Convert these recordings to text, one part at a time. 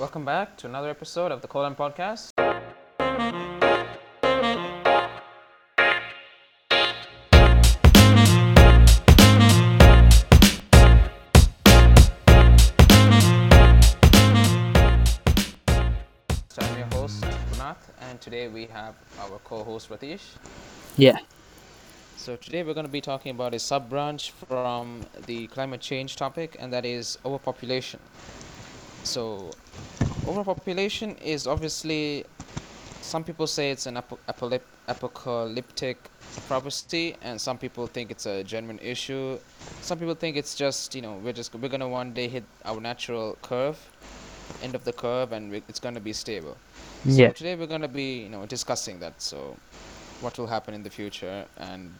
Welcome back to another episode of the Colon Podcast. So I'm your host, Gunath, and today we have our co-host Ratish. Yeah. So today we're going to be talking about a sub branch from the climate change topic, and that is overpopulation. So, overpopulation is obviously some people say it's an apolip- apocalyptic prophecy, and some people think it's a genuine issue. Some people think it's just you know we're just we're gonna one day hit our natural curve, end of the curve, and we, it's gonna be stable. So Yeah. today we're gonna be you know discussing that. So, what will happen in the future, and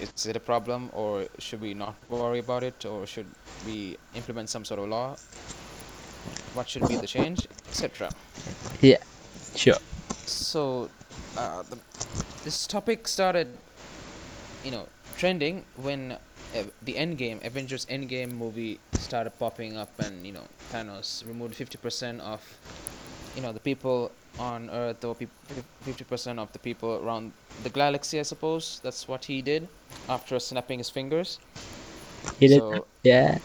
is it a problem, or should we not worry about it, or should we implement some sort of law? What should be the change, etc. Yeah. Sure. So, uh, the, this topic started, you know, trending when uh, the Endgame, Avengers Endgame movie started popping up, and you know, Thanos removed fifty percent of, you know, the people on Earth, or fifty percent of the people around the galaxy. I suppose that's what he did after snapping his fingers. He did. Yeah.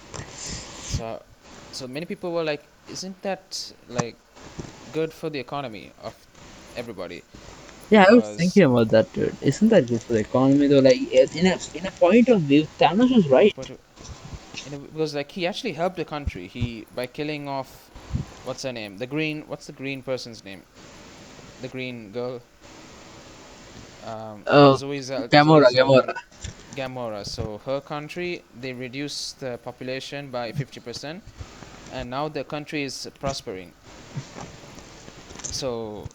So, many people were like, "Isn't that like good for the economy of everybody?" Yeah, I was Because thinking about that, dude. Isn't that good for the economy, though? Like, in a in a point of view, Thanos was right. But it- and it was like he actually helped the country. He by killing off, what's her name? The green. What's the green person's name? The green girl. Um, Oh, Zoe Zal- Gamora, Zoe Gamora. Gamora. So her country, they reduced the population by fifty percent, and now the country is prospering. So,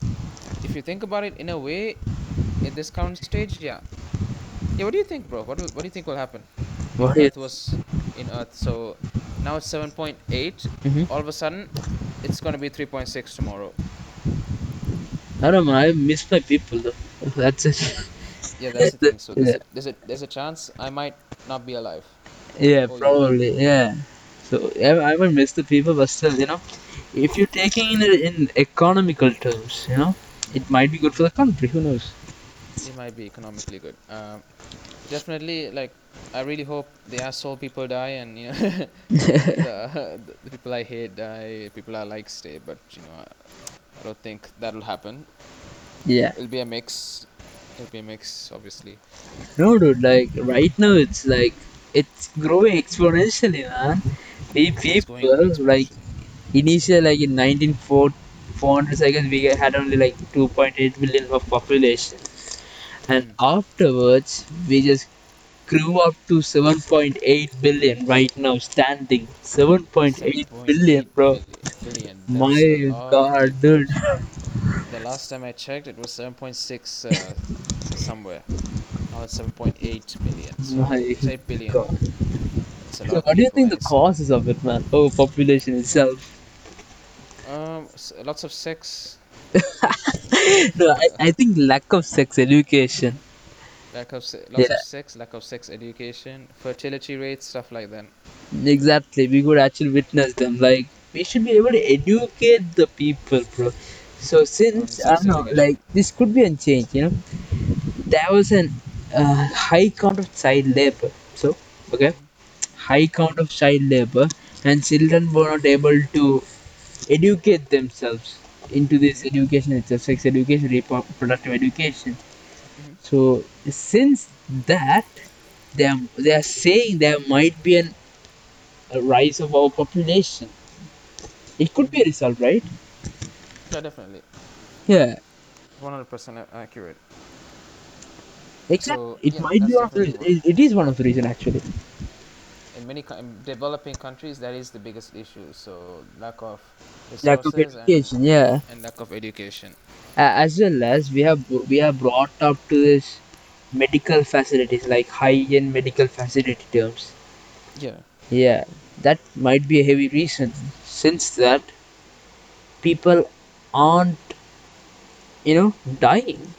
if you think about it in a way, at this current stage, yeah. Yeah, what do you think, bro? What do, what do you think will happen? What? Earth was in Earth, so now it's 7.8. Mhm. All of a sudden, it's gonna be 3.6 tomorrow. I don't know. I miss my people, though. That's it. Yeah, that's the thing. So there's, yeah. a, there's a there's a chance I might not be alive. Yeah, Oh, yeah. probably. Yeah. So I, I might miss the people, but still, you know, if you're taking it in economical terms, you know, it might be good for the country. Who knows? It might be economically good. Um, definitely, like I really hope the asshole people die, and you know, the, the people I hate die, people I like stay. But you know, I, I don't think that'll happen. Yeah. It'll be a mix. It'll be a mix, obviously. No, dude. Like right now, it's like it's growing exponentially, man. We people like initially, like in 1904, 400 seconds, we had only like 2.8 billion of population, and Mm. afterwards we just grew up to 7.8 billion right now, standing 7.8 billion, bro. billion. My. God, dude. The last time I checked, it was 7.6 uh, somewhere. Now it's 7.8 billion so my 8 billion God. So, what do you think the causes of it, man? Oh, population itself. Um, lots of sex, no, I, I think lack of sex education. lack of se- lots Yeah. of sex, lack of sex education, fertility rates, stuff like that. Exactly, we could actually witness them. Like, we should be able to educate the people, bro. So, since, I don't know, like, this could be a change, you know? There was an uh, high count of child labor. So, okay, high count of child labor, and children were not able to educate themselves into this education itself, sex education, reproductive education. So, since that, they are, they are saying there might be an, a rise of our population. It could be a result, right? Yeah, definitely. Yeah, 100% accurate. exactly. So, it yeah, might be one of the, it, it is one of the reason actually. In many co- in developing countries, that is the biggest issue. So, lack of Lack of resources and, education, yeah. and lack of education. A- as well as we have we are brought up to this medical facilities like high-end medical facility terms Yeah. yeah that might be a heavy reason since that people aren't you know dying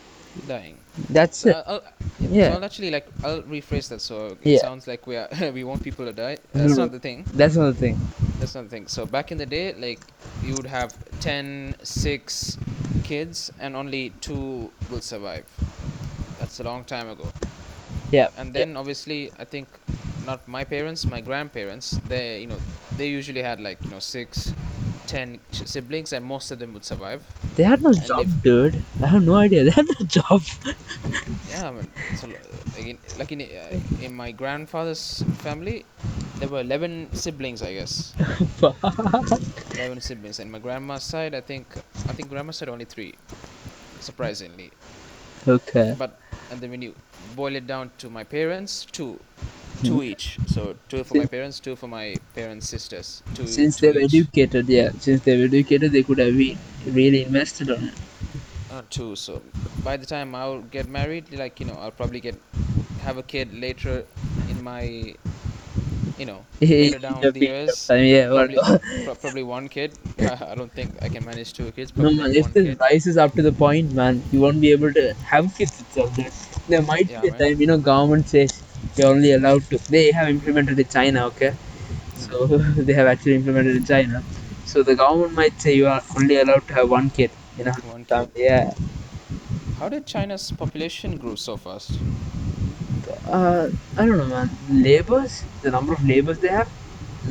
Dying. That's it I'll, I'll, Yeah. Uh, uh, actually like I'll rephrase that so it Yeah. sounds like we are we want people to die. Mm-hmm. That's not the thing. that's another thing That's not the thing. So back in the day, like you would have 10, 6 kids, and only two will survive. That's a long time ago. Yeah. And then obviously, I think not my parents, my grandparents. They, you know, they usually had like you know six, ten siblings, and most of them would survive. They had no And job, if dude. I have no idea. They had no job. yeah, I mean, so like in, like in uh, in my grandfather's family, there were eleven siblings, I guess. 11 siblings and my grandma's side i think i think grandma's side only three surprisingly okay. but and then when you boil it down to my parents two two each so two for my parents two for my parents sisters two Since two they were each. educated, yeah. Since they were educated, they could have been really invested on it. uh, two so by the time i'll get married like you know i'll probably get have a kid later in my you know later down the years time, yeah. probably, pro- probably one kid i don't think i can manage two kids no man, if this kid rises up to the point, man, you won't be able to have kids itself. There might Yeah, be a man. time, you know, government says you're only allowed to. They have implemented in China, okay? So they have actually implemented in China. So the government might say you are only allowed to have one kid. You know. one Some- kid yeah. how did china's population grow so fast Uh, I don't know, man. Labors, the number of labors they have,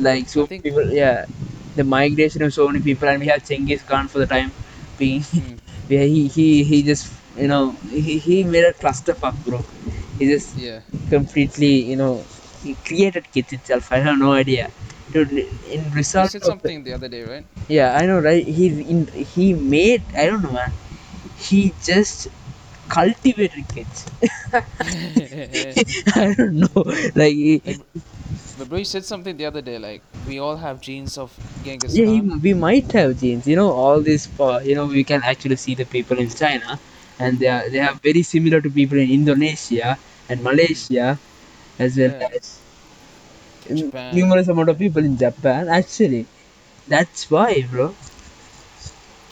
like so I think- people. Yeah, the migration of so many people, and we have Genghis Khan for the time being. Hmm. yeah, he he he just you know he, he made a cluster clusterfuck, bro. He just yeah completely you know he created kids itself. I have no idea. Dude, in You said something the other day, right? yeah, I know, right? He in he made I don't know, man. He just cultivated kids. I don't know, like he, Like, but bro, you said something the other day, like we all have genes of Genghis yeah, Khan. we might have genes. You know, all this. Uh, you know, we can actually see the people in China, and they are they are very similar to people in Indonesia and Malaysia, as well Yeah. as Japan. numerous amount of people in Japan. Actually, that's why, bro.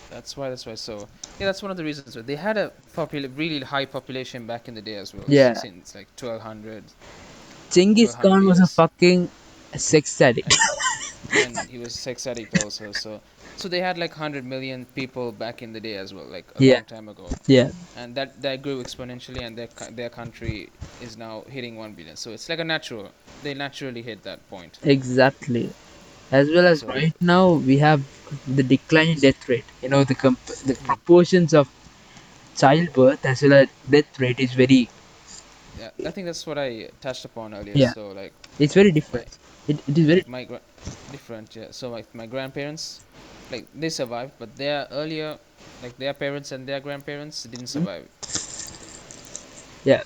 That's why. That's why. So yeah, that's one of the reasons. They had a popul- really high population back in the day as well. Yeah. Since like 1200, Genghis Khan was a fucking sex addict. and he was sex addict also. So so they had like 100 million people back in the day as well, like a Yeah. long time ago. yeah, And that that grew exponentially, and their their country is now hitting one billion. So it's like a natural. They naturally hit that point. exactly. As well as So- right now we have the declining death rate. You know the comp- the proportions of childbirth as well as death rate is very Yeah, I think that's what I touched upon earlier. Yeah. So like it's very different. It, it is very my different, yeah. So like my grandparents, like they survived, but their earlier, like their parents and their grandparents didn't survive. Hmm? Yeah.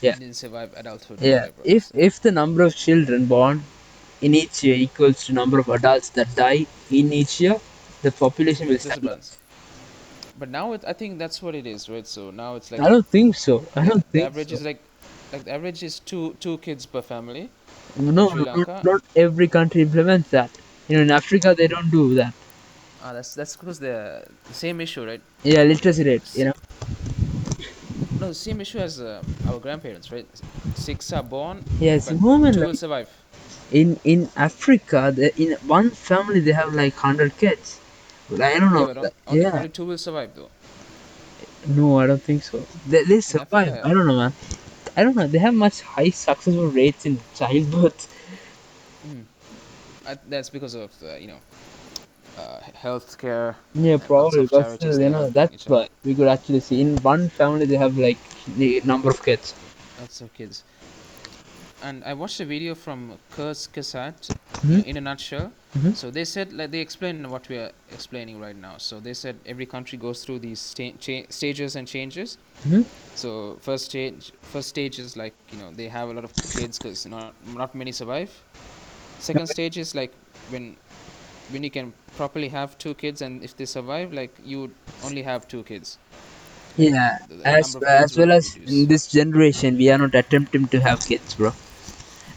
Yeah. Didn't survive adulthood. yeah. If if the number of children born in each year equals to number of adults that die in each year, the population will stabilize. But now it, I think that's what it is, right? So now it's like I don't think so. I don't the think average so. is like, like the average is two two kids per family. No, Sri no, Lanka. not, not every country implements that. You know, in Africa they don't do that. Ah, that's that's because the same issue, right? Yeah, literacy rate. You know. No, the same issue as uh, our grandparents, right? Six are born, Yes, women two like, will survive. in in Africa, the, in one family they have like hundred kids. Like, I don't know. Yeah, but on, that- only, yeah. only two will survive though. No, I don't think so. They, they survive. Africa- I don't know, man. I don't know. They have much high successful rates in childbirth. I, that's because of the, you know, uh, healthcare. Yeah, probably. of But charities still, they you know, that's why we could actually see in one family they have like the number of kids. Lots of kids. And I watched a video from Kurzgesagt Mhm. in a nutshell. Mhm. So they said, like, they explained what we are explaining right now. So they said every country goes through these sta- cha- stages and changes. Mhm. So first stage, first stage is like you know they have a lot of kids because not not many survive. Second stage is like when when you can properly have two kids and if they survive, like you would only have two kids. Yeah, The- the as as well as reduce. in this generation, we are not attempting to have kids, bro.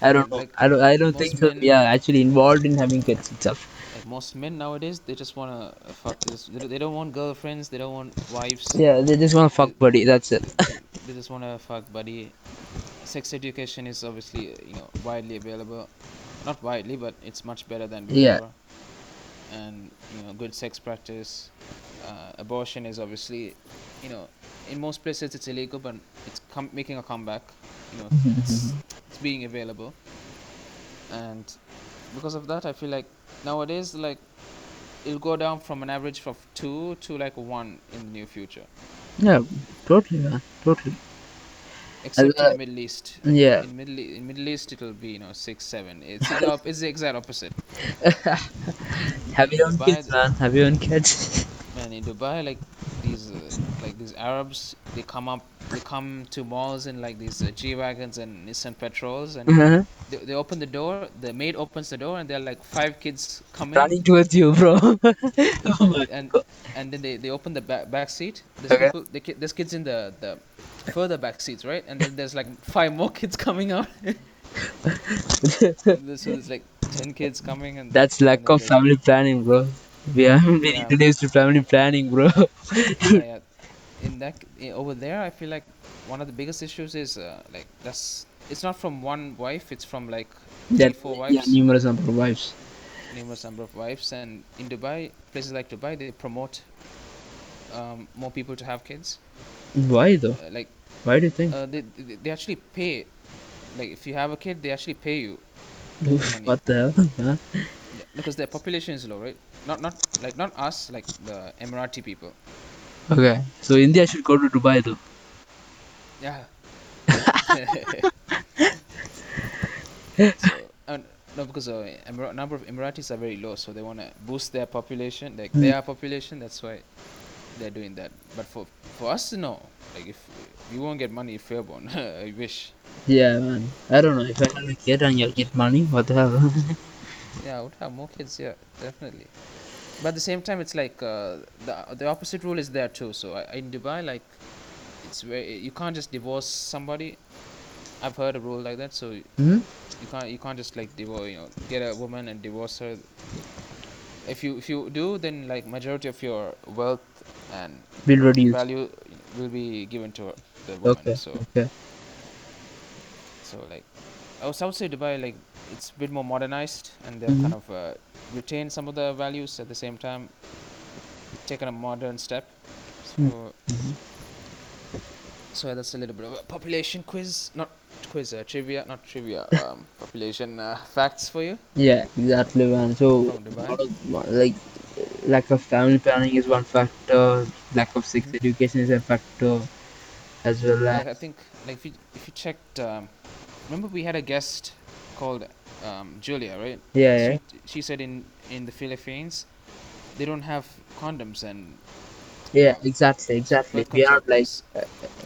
I don't. Like, I don't. I don't think so. men- are actually involved in having kids itself. Like most men nowadays, they just wanna fuck this. They, don't want girlfriends. They don't want wives. Yeah, they just want to fuck buddy. That's it. They just wanna fuck buddy. Sex education is obviously you know widely available. Not widely, but it's much better than before. Yeah. And you know good sex practice. Uh, abortion is obviously, you know, in most places it's illegal, but it's com- making a comeback. You know, it's, it's being available, and because of that, I feel like nowadays like it'll go down from an average of two to like one in the near future, Yeah, totally, man. Totally. Except in the Middle East. Yeah. In Middle in Middle East, it'll be you know six seven. It's the it's the exact opposite. Have your own Dubai, kids, man. Have your own kids. Man, in Dubai, like these, uh, like these Arabs, they come up, they come to malls in like these uh, G wagons and Nissan Patrols, and Uh-huh. they, they open the door. The maid opens the door, and there are like five kids coming, Running towards you, bro. oh and god. and then they, they open the back, back seat. There's Okay. people, the ki- there's kids in the the further back seats, right? And then there's like five more kids coming out. so there's like ten kids coming, and That's lack of family planning, bro. We haven't been Yeah. introduced to family planning, bro. yeah, yeah. in that over there i feel like one of the biggest issues is uh, like that's it's not from one wife it's from like yeah, three four yeah, numerous number of wives. numerous number of wives and in dubai places like dubai they promote um, more people to have kids Why though? uh, like Why do you think? uh, they, they they actually pay like if you have a kid they actually pay you what the hell? Huh? because their population is low right not not like not us like the emirati people Okay, so India should go to Dubai though. Yeah. so, uh, no, because uh, Emir- number of Emiratis are very low, so they want to boost their population, like Hmm. their population. That's why they're doing that. But for for us, no. Like if we won't get money if we're born, I wish. Yeah, man. I don't know if I have a kid and you'll get money. What the hell? Yeah, I would have more kids. Yeah, definitely. But at the same time, it's like uh, the the opposite rule is there too. So in Dubai, like it's very you can't just divorce somebody. I've heard a rule like that. So hmm? you can't you can't just like divorce you know get a woman and divorce her if you if you do then like majority of your wealth and Will reduce. value will be given to the woman Okay. so Okay. so like I would, say dubai like it's a bit more modernized and they've Mhm. kind of uh, retained some of the values at the same time taken a modern step so Mm. So that's a little bit of a population quiz not quiz uh, trivia not trivia um, population uh, facts for you Yeah, exactly, man. So, From Dubai? lot of- like, lack of family planning is one factor. Lack of sex education is a factor, as well like I think like if you if you checked um, remember we had a guest called um, Julia right yeah, yeah. she, she said in in the Philippines they don't have condoms and Yeah, exactly, exactly. We are like pills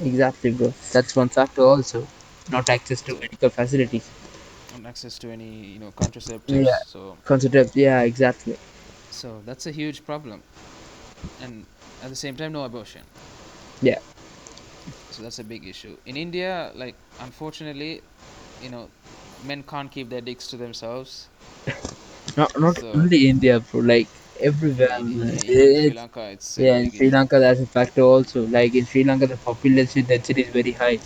exactly, bro. That's one factor also. Not access to medical facilities. and access to any you know contraceptives Yeah. so Consider, yeah, exactly. so that's a huge problem and at the same time no abortion Yeah. so that's a big issue in India like unfortunately you know men can't keep their dicks to themselves Not not So- only India, bro. Like everywhere. in, in, Sri Lanka it's yeah, in Sri. Lanka, that's a factor also. Like in Sri Lanka, the population density is very high.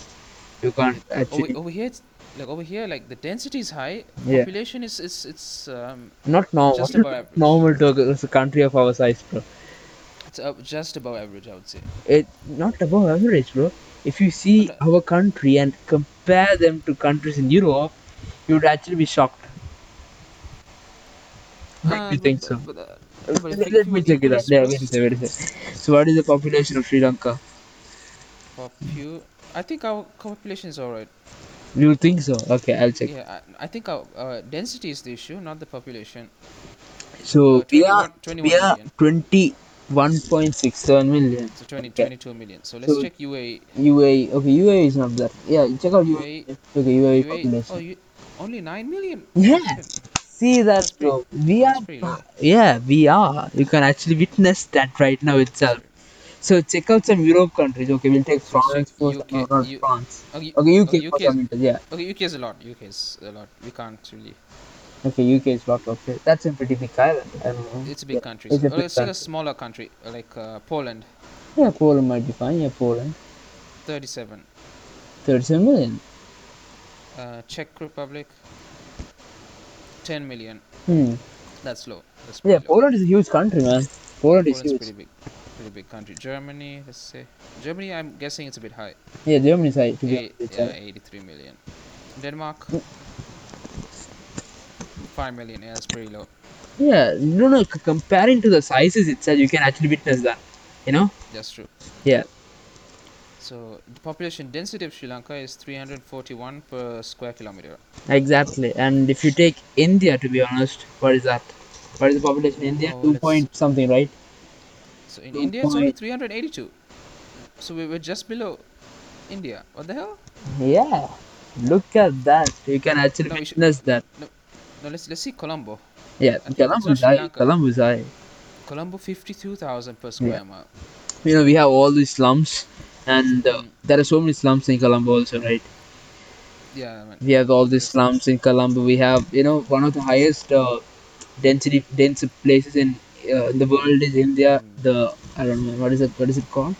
You can't over, actually over here it's like over here like the density is high Yeah. population is it's it's um not normal. just above average. normal to a, country of our size, bro. it's uh, just above average i would say It not above average, bro. If you see But, our country and compare them to countries in Europe, you would actually be shocked. Uh, you but- think so? but, uh, Let, let me check it out. Yeah, wait a second, wait a second. So, what is the population of Sri Lanka? popu- i think our population is all right You think so? Okay, I'll check. yeah I, I think our uh, density is the issue not the population So Uh, we are 21 we are twenty one point six seven million. so 20 Okay. 22 million so let's So- check ua UAE. Okay, UAE is not that. Yeah, check out UAE. UAE Okay, UAE, UAE population. oh you only 9 million Yeah. See that, bro? We are. Yeah, we are. You can actually witness that right now itself. So check out some Europe countries. Okay, we'll take So France first. UK no, not U- France. okay, Okay, UK, UK is- some instance, Yeah. okay uk is a lot uk is a lot we can't really Okay, UK is lot. Okay, that's a pretty big island. I don't know. It's a big Yeah, country. It's So, a uh, big let's take a smaller country like uh, Poland, Yeah, Poland might be fine. Yeah, Poland. 37. Thirty-seven million. Uh, Czech Republic, 10 million. Hmm. That's low. That's Yeah, low. Poland is a huge country, man. Poland is huge. pretty big, pretty big country. Germany, let's say Germany. I'm guessing it's a bit high. Yeah, Germany is high, to be Eight, yeah, 83 million. Denmark, Mm. 5 million. Yeah, that's pretty low. Yeah, no, no, comparing to the sizes itself, you can actually witness that. You know? That's true. Yeah. So the population density of Sri Lanka is 341 per square kilometer. Exactly. And if you take India, to be honest, what is that? What is the population in India? Oh, Two point something, right? So in Two India, it's only point- 382. So we were just below India. What the hell? Yeah. Look at that. You can actually No, we should- that. No, let's let's see Colombo. Yeah, Colombo is high. Colombo high. Colombo 52,000 per square mile. You know, we have all these slums, and uh, there are so many slums in Colombo also, right? Yeah, man. We have all these slums in Colombo. We have, you know, one of the highest uh, density dense places in uh, in the world is India. The I don't know what is it. What is it called?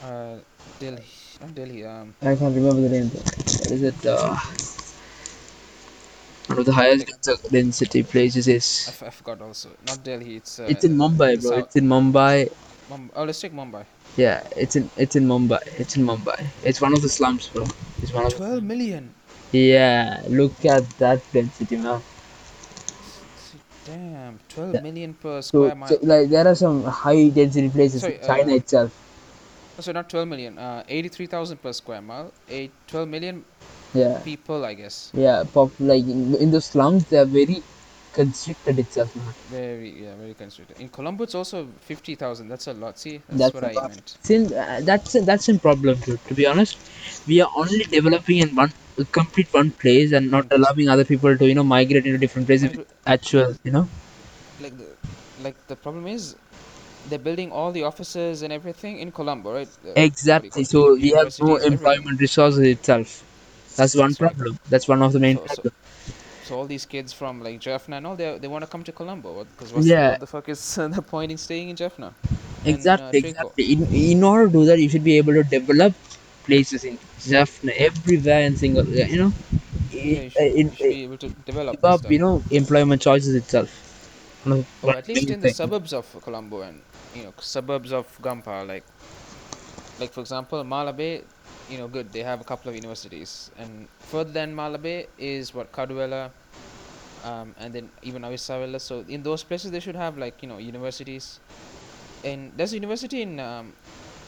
Uh, Delhi, not Delhi. Um, I can't remember the name. What is it? Uh, one of the highest density places I, is. f- I forgot also. Not Delhi. It's uh, It's in Mumbai, bro. South- It's in Mumbai. Mum- oh, let's take Mumbai. Yeah, it's in it's in Mumbai. It's in Mumbai. It's one of the slums, bro. It's one of. 12 million. Yeah, look at that density, man. Damn, 12 Yeah. million per So, square mile. so, like there are some high density places Sorry, in China uh, itself. Oh, so not 12 million. Uh, 83,000 per square mile. Eight, 12 million Yeah, people, I guess. yeah. Pop like in, in the slums, they are very constricted itself, man. Very, yeah, very constricted. In Colombo, it's also 50,000. That's a lot. See, that's, That's what I meant. Since uh, that's that's a problem too. To be honest, we are only developing in one complete one place and not allowing other people to you know migrate into different places. With Actual, you know. Like the, like the problem is, they're building all the offices and everything in Colombo, right? The- what do you Exactly. So we have no everything. employment resources itself. That's one problem. That's one of the main so- problems. So all these kids from like Jaffna and all, they they want to come to Colombo. Because what's Yeah. what the fuck is the point in staying in Jaffna? and, Exactly, uh, exactly. In, in order to do that, you should be able to develop places in Jaffna everywhere in single, you know, Yeah, in, you should, in, you should be able to develop give this up, stuff. you know, employment choices itself. One of- or at least in the suburbs of Colombo and you know suburbs of Gampaha, like like for example Malabe, you know, good. They have a couple of universities, and further than Malabe is what Kaduwela, um, and then even Avissawella. So in those places, they should have like you know universities. And there's a university in um,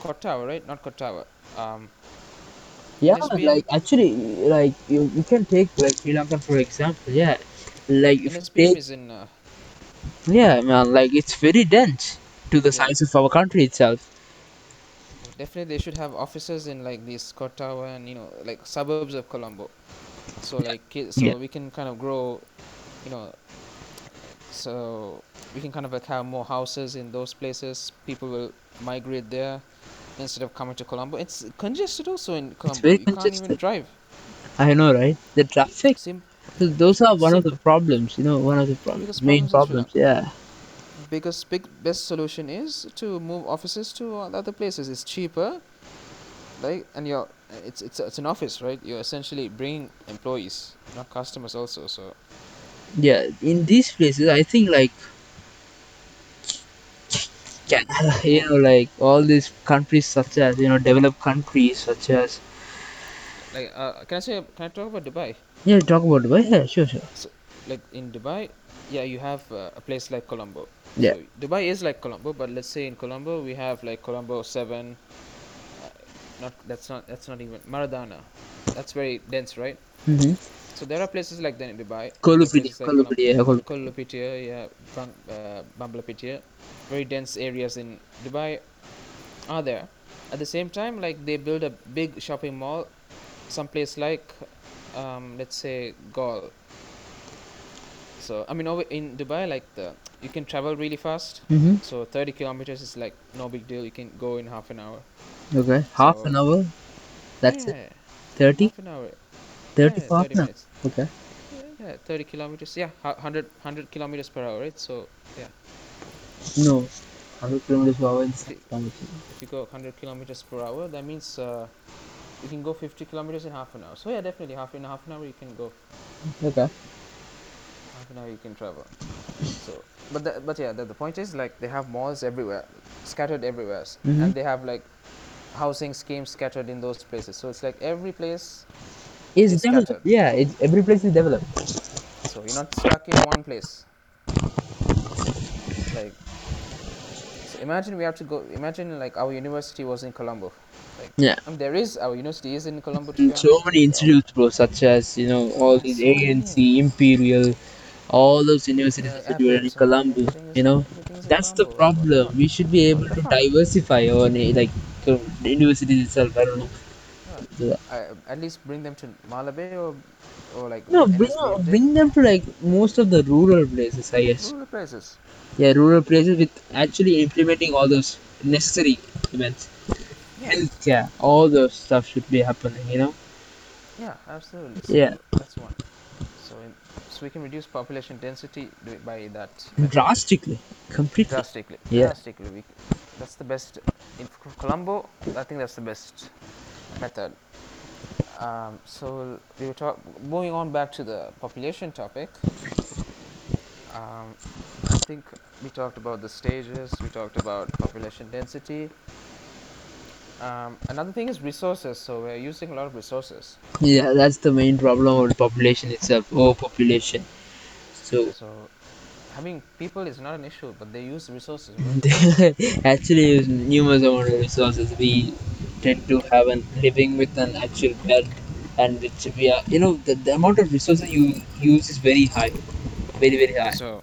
Kottawa, right? Not Kottawa. Um, Yeah, like actually, like you, you can take like Sri Lanka for example. Yeah, like if take, is in. Uh, yeah, man, like it's very dense to the Yeah. size of our country itself. Definitely, they should have offices in like these Kottawa and you know like suburbs of Colombo. So like so Yeah. we can kind of grow, you know. So we can kind of like have more houses in those places. People will migrate there instead of coming to Colombo. It's congested also in Colombo. very You can't even congested. drive. I know, right? The traffic. Sim- So those are one of the problems. You know, one of the problems, main problems in Sri problems. Yeah. Biggest big best solution is to move offices to other places. It's cheaper, right? And you're it's it's it's an office, right? You're essentially bringing employees, not customers, also. So yeah in these places i think like can, you know like all these countries such as you know developed countries such as like, uh, can I say? Can I talk about Dubai? yeah talk about Dubai yeah sure sure Like in Dubai, yeah, you have uh, a place like Colombo. Yeah. So Dubai is like Colombo, but let's say in Colombo we have like Colombo Seven. Uh, not that's not that's not even Maradana. That's very dense, right? mm-hmm. So there are places like that in Dubai. are like yeah, Kollupitiya, Bang, uh, very dense areas in Dubai are there. At the same time, like they build a big shopping mall, someplace like, um, let's say Galle. So I mean, over in Dubai, like the you can travel really fast. mm-hmm. So 30 kilometers is like no big deal. You can go in half an hour. okay half So- an hour that's it 30 half an hour. 30 yeah, for half 30 minutes. okay Yeah, 30 kilometers. Yeah, hu- 100 100 kilometers per hour, right? So yeah. no 100 kilometers per hour in See- kilometers. if you go 100 kilometers per hour that means uh, you can go 50 kilometers in half an hour so yeah definitely half in half an hour you can go okay half an hour you can travel so but the, but yeah, the, the point is like they have malls everywhere, scattered everywhere, hmm and they have like housing schemes scattered in those places. So it's like every place It's is developed. scattered. Yeah, it's every place is developed. So you're not stuck in one place. Like so imagine we have to go. Imagine like our university was in Colombo. Like Yeah. I mean, there is our university is in Colombo so many institutes, bro, such as you know all these. ANC, Imperial, all those universities situated in Colombo. You know, everything is in that's the problem. We should be able to diversify our like the universities itself. I don't know. Yeah. I, at least bring them to Malabe or or like No, bring bring them to like most of the rural places, I guess. rural places. Yeah, rural places with actually implementing all those necessary events. Yeah. Healthcare, all those stuff should be happening. You know. Yeah, absolutely. So Yeah. that's one. So in, so we can reduce population density by that Drastically, completely. drastically. Yeah. Drastically, we, that's the best. In Colombo, I think that's the best method. Um, so we were talk, moving on back to the population topic. Um, I think we talked about the stages. We talked about population density. Um, another thing is resources. So we're using a lot of resources. Yeah, that's the main problem of the population itself, overpopulation. So So having people is not an issue, but they use resources. they actually use numerous amount of resources. We tend to have an living with an actual bed, and which we are, you know, the, the amount of resources you use is very high, very very high. So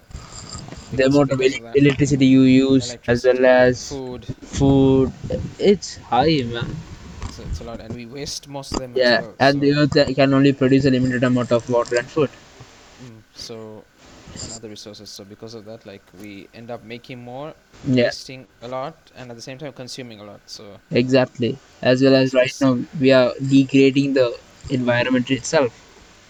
The amount of el- electricity you use, as well as food, food, it's high, man. so it's a lot, and we waste most of them Yeah, well. and so, the earth can only produce a limited amount of water and food. mm, so and other resources. So because of that, like we end up making more, Yeah. wasting a lot, and at the same time consuming a lot. So Exactly. As well as right now, we are degrading the environment itself.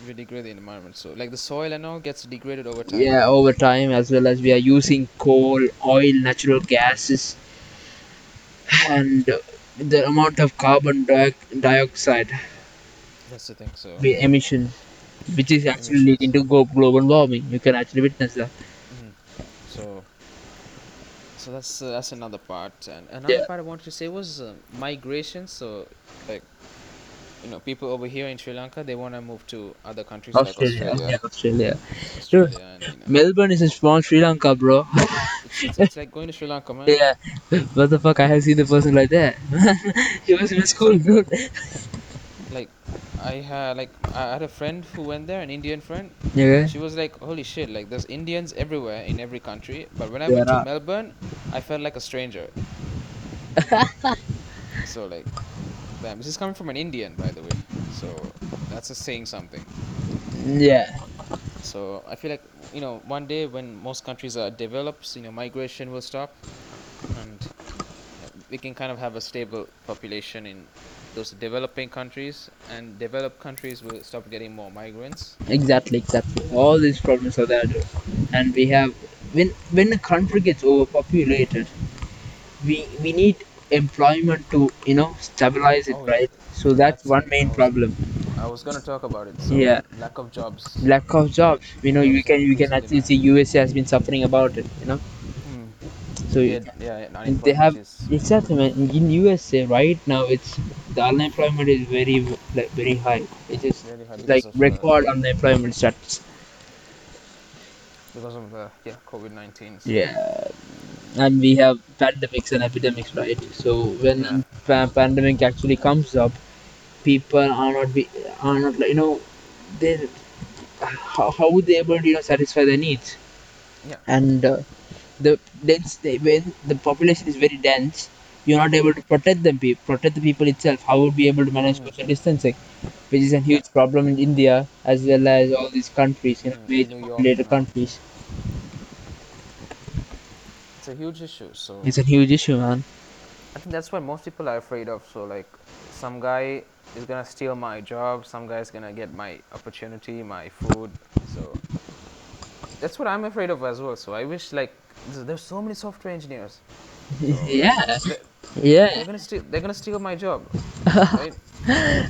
We degrade the environment. So like the soil and all gets degraded over time. Yeah, over time, as well as we are using coal, oil, natural gases, and the amount of carbon di- dioxide That's the thing. So we- emission, which is actually leading to global warming. You can actually witness that. Mhm. So, so that's uh, that's another part, and another Yeah. part I wanted to say was uh, migration. So, like, you know, people over here in Sri Lanka they want to move to other countries Australia, like Australia, yeah, Australia. Australia, and you know, Melbourne is a small Sri Lanka, bro. it's, it's, it's like going to Sri Lanka, man. yeah, what the fuck? I have seen the person like that. he was in a school, dude. Like, I had like I had a friend who went there, an Indian friend. Yeah. She was like, "Holy shit! Like, there's Indians everywhere in every country." But when I There went to. Melbourne, I felt like a stranger. so like, damn, this is coming from an Indian, by the way. So that's just saying something. Yeah. So I feel like you know, one day when most countries are developed, you know, migration will stop, and we can kind of have a stable population in those developing countries, and developed countries will stop getting more migrants. Exactly, exactly. All these problems are there, and we have when when a country gets overpopulated, we we need employment to you know stabilize it, Oh, yeah. right? So that's That's one main I problem. I was gonna talk about it. So Yeah. lack of jobs. Lack of jobs. You know, you can you can actually see USA has been suffering about it. You know, Hmm. so Yeah, you- yeah, they have is exactly man. In USA right now, it's the unemployment is very like very high. It is high like uh, record unemployment stats. because of the yeah COVID nineteen. Yeah, and we have pandemics and epidemics, right? So when Yeah. pa- pandemic actually comes up, people are not be are not like you know they how, how would they able to you know satisfy their needs? Yeah. And uh, the dense they, when the population is very dense, you're not able to protect them pe- protect the people itself. How would be able to manage social distancing, which is a huge problem in India as well as all these countries, you know, major New York populated now. countries. A huge issue. So It's a huge issue, man. I think that's what most people are afraid of. So like, some guy is gonna steal my job. Some guy's gonna get my opportunity, my food. So that's what I'm afraid of as well. So I wish like there's, so many software engineers. yeah, They- yeah. They're gonna steal. They're gonna steal my job, right?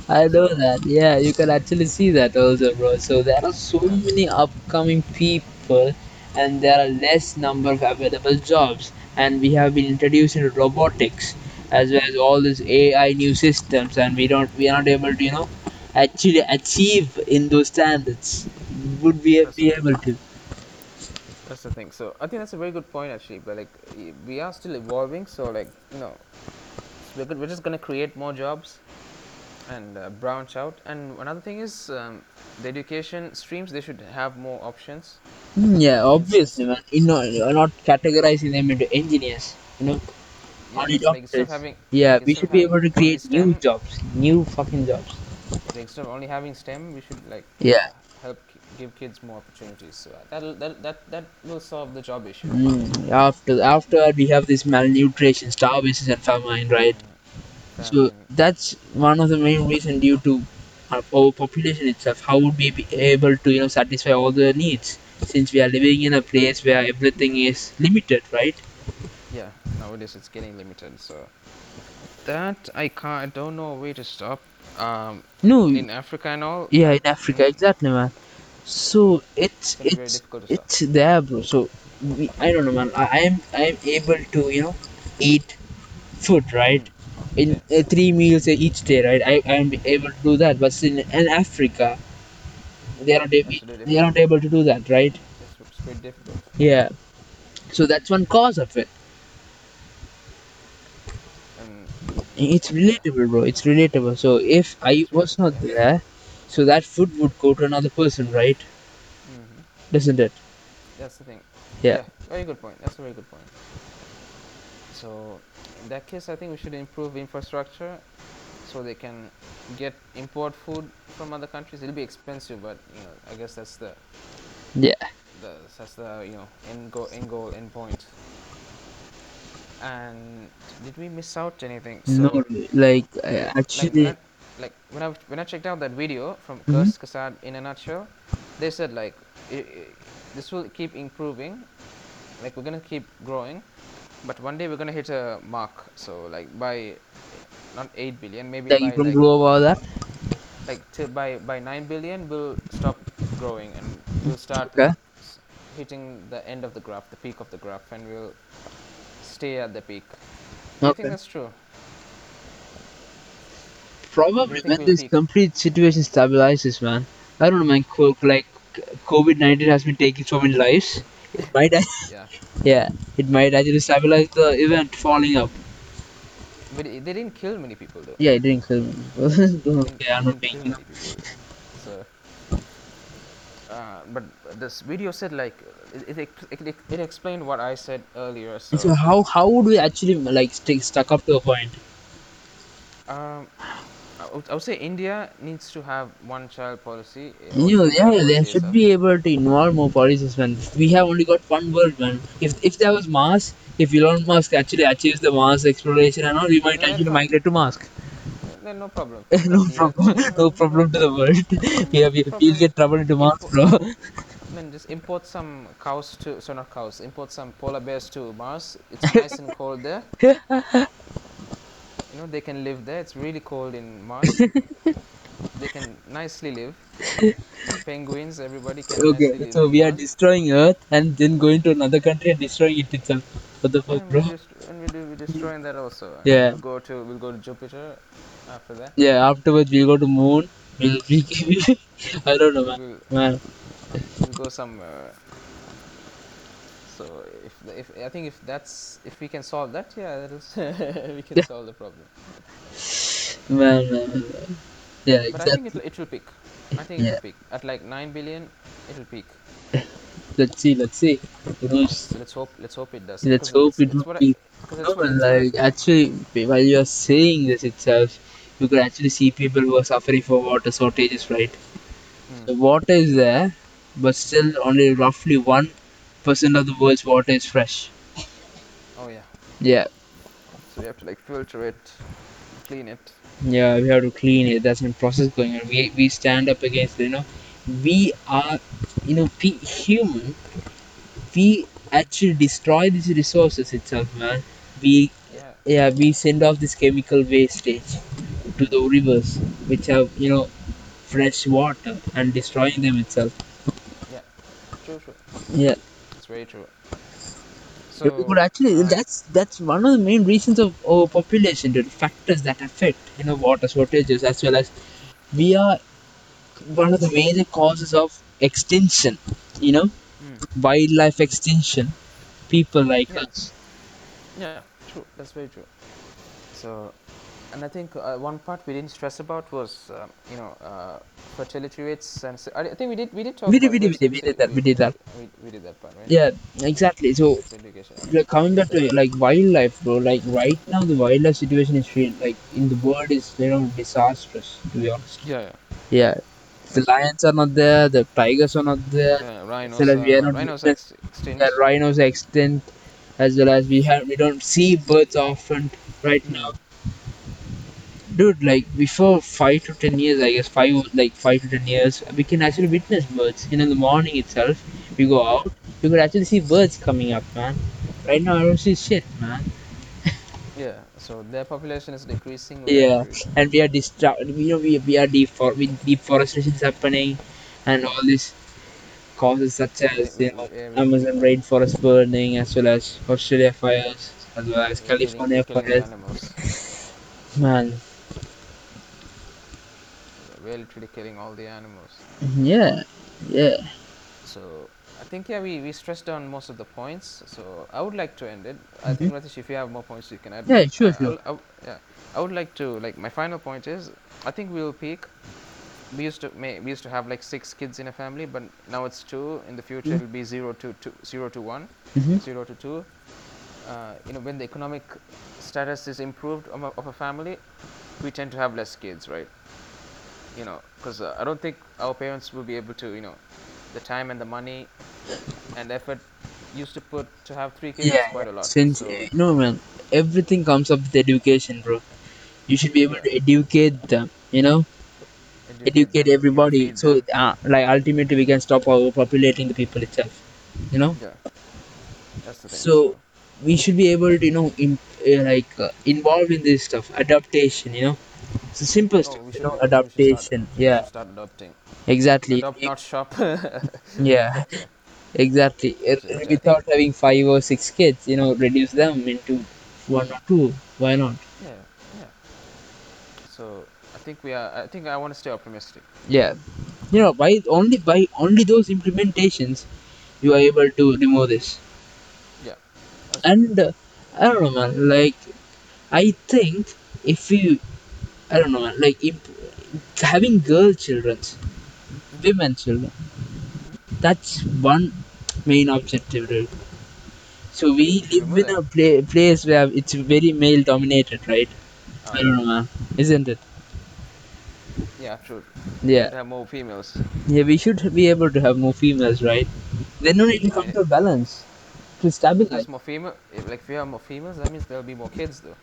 I know that. Yeah, you can actually see that also, bro. So there are so many upcoming people and there are less number of available jobs and we have been introduced into robotics as well as all these ai new systems and we don't we are not able to you know actually achieve in those standards would we That's be able to That's the thing. So I think that's a very good point actually. But like we are still evolving, so like you know, we're we're just gonna create more jobs and uh, branch out. And another thing is um, the education streams. They should have more options. Mm, yeah obviously man you know you're not categorizing them into engineers you know yeah, only like doctors having yeah we should be able to create new jobs new fucking jobs like instead of only having STEM, we should like yeah help give kids more opportunities. So that that that that will solve the job issue. Mm, after after we have this malnutrition, starvation, and famine, right? Mm, So that's one of the main reason due to our overpopulation itself. How would we be able to you know satisfy all the needs since we are living in a place where everything is limited, right? Yeah, nowadays it's getting limited. So that I can't. I don't know a way to stop. Um, No, in Africa and all, yeah, in Africa, mm, exactly, man. So it's it's gonna be very it's difficult to stop. it's there, bro. So we, I don't know, man. I, I am I am able to you know eat food, right? In uh, three meals each day, right? I I am able to do that, but in, in Africa, they are not able, they are not able to do that, right? It's, pretty difficult. Yeah. So that's one cause of it. It's relatable, bro. It's relatable. So if I was not there, so that food would go to another person, right? Mm-hmm. Doesn't it? That's the thing. Yeah. Yeah, very good point. That's a very good point. So in that case, I think we should improve infrastructure so they can get import food from other countries. It'll be expensive, but you know, I guess that's the Yeah. the that's the you know end goal end goal end point. And did we miss out anything? No, So like uh, like like when actually. I like when I when I checked out that video from Mhm. Kurzgesagt in a nutshell, they said like i i this will keep improving, like we're gonna keep growing, but one day we're gonna hit a mark. So like by not eight billion, maybe Like you don't like know about that. like till by by nine billion we'll stop growing and we'll start Okay. hitting the end of the graph, the peak of the graph, and we'll stay at the peak. Do you think that's true? Probably when we'll this peak? complete situation stabilizes, man. I don't know, man. Like COVID nineteen has been taking so many lives. It might, Yeah. yeah, it might actually stabilize the event falling up. But it, they didn't kill many people though. Yeah, it didn't kill me. It didn't, okay, I'm not didn't kill making many people. So, uh, but this video said like it, it, it, it, it explained what I said earlier. So So, how how would we actually like stay stuck up to a point? um, would, I would say India needs to have one child policy know, yeah, yeah, they should be able to involve more policies, man. We have only got one world, man. If if there was Mars, if Elon Musk actually achieves the Mars exploration and all, we might No, actually migrate to Mars. Then no problem. no problem, no problem to the world. we have, we, we'll get trouble into Mars, bro. I mean, just import some cows to, so not cows, import some polar bears to Mars. It's nice and cold there. You know, they can live there. It's really cold in Mars. they can nicely live. Penguins, everybody can nicely okay, live so in we are Mars. destroying Earth and then going to another country and destroying it itself. What the Yeah, fuck, and bro? we're, just, and we do, we're destroying that also. And Yeah. We'll go to we'll go to Jupiter after that. Yeah, afterwards we'll go to moon. We'll, we, I don't know, man. We'll Man, we'll go somewhere. So if if I think if that's if we can solve that, yeah, that is we can Yeah. solve the problem. man, man, man. Yeah, But I think it it will peak. I think it will peak at like nine billion. It will peak. Let's see, let's see. You know, So let's hope let's hope it does. let's hope it will what I, be. because it's No, man, it's what I- like actually, while you are saying this itself, you could actually see people who are suffering for water shortages, right? Hmm. The water is there, but still only roughly one percent of the world's water is fresh. Oh yeah. Yeah, So we have to like filter it, clean it. yeah, we have to clean it. That's a process going on. We we stand up against it. You know, we are, you know, pe- human. We actually destroy these resources itself, man. We Yeah. yeah we send off this chemical wastage to the rivers which have you know fresh water and destroying them itself Yeah. True. True. yeah very true. Yeah, we could So, actually uh, that's that's one of the main reasons of overpopulation, the factors that affect you know water shortages as well as we are one of the major causes of extinction. You know, mm, wildlife extinction. People like yeah, us. yeah, true. That's very true. So, and I think uh, one part we didn't stress about was, um, you know, uh, fertility rates, and se- I think we did we did talk We did, about we did, we did, we did that, we, did that. we, we did that part, right? Yeah, exactly. So Sex education. Okay. like coming back to like wildlife, bro. Like right now, the wildlife situation is real. Like in the world is you know disastrous. To be honest. Yeah, yeah, Yeah, the lions are not there. The tigers are not there. Yeah, So rhinos like we are not rhinos ex- Yeah, extinct. rhinos extinct, as well as we have we don't see birds often right now. Dude, like before five to ten years, I guess five like five to ten years, we can actually witness birds. You know, in the morning itself, we go out, you could actually see birds coming up, man. Right now, I don't see shit, man. yeah. So their population is decreasing. Yeah, and we are distra- you know, we, we are defor- with deforestation is happening, and all these causes such as you know Amazon rainforest burning, as well as Australia fires, as well as we're killing we're California fires. animals. Man, We're literally killing all the animals. yeah, yeah, So I think yeah, we, we stressed down most of the points. So I would like to end it. I Mhm. think Ratish, if you have more points, you can add. yeah, sure, I, sure. I'll, I'll, yeah, I would like to like my final point is I think we will peak. We used to may, we used to have like six kids in a family, but now it's two. In the future, Mhm. it'll be zero to two, zero to one, hmm zero to two. Uh, you know, when the economic status is improved of a, of a family, we tend to have less kids, right? You know, because uh, I don't think our parents will be able to, you know, the time and the money and effort used to put to have three kids is Yeah, quite a lot. since So uh, no man, everything comes up with education, bro. You should be able yeah, to educate them, you know, educate educate them, you know, everybody. feed So, them. uh, like ultimately, we can stop overpopulating the people itself, you know. Yeah, that's the thing. So So we should be able to, you know, in, uh, like uh, involve in this stuff, adaptation, you know. It's the simple oh, you know, I think we should start adaptation. Yeah, start adopting. exactly. Adopt, not shop. Yeah, exactly. Which, which I think Without having five or six kids, you know, reduce them into one or two. Why not? yeah yeah. So I think we are. I think I want to stay optimistic. Yeah, you know, by only by only those implementations you are able to remove this. Yeah. And uh, I don't know, man. Like I think if you, I don't know, man. Like if, having girl childrens, hmm women children, that's one main objective. Dude. So we We live in a pla- place where it's very male dominated, right? Oh I don't know, man. Isn't it? yeah, true. Yeah. Have more females. Yeah, we should be able to have more females, right? Then only it will come to a balance to stabilize. more female, if, like if we have more females, that means there'll be more kids though.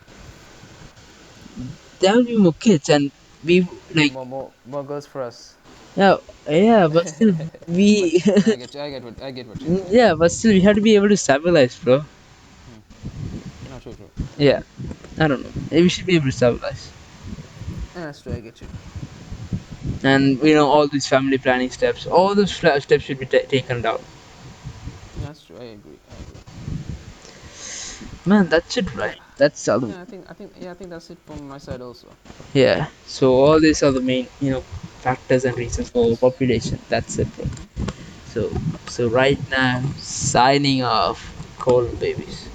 There will be more kids, and we like More more more girls for us. yeah, yeah, but still we I get I get what I get what you yeah, but still we have to be able to stabilize, bro. Hmm. No, true, true. Yeah, I don't know. We should be able to stabilize, Yeah, that's true. I get you. and you know all these family planning steps, all those steps should be ta taken down. That's true. I agree. I agree. Man, that's it, right? That's all. Yeah, I think I think yeah, I think that's it from my side also. Yeah. So all these are the main, you know, factors and reasons for overpopulation. That's it, bro. So, so right now, signing off, cold babies.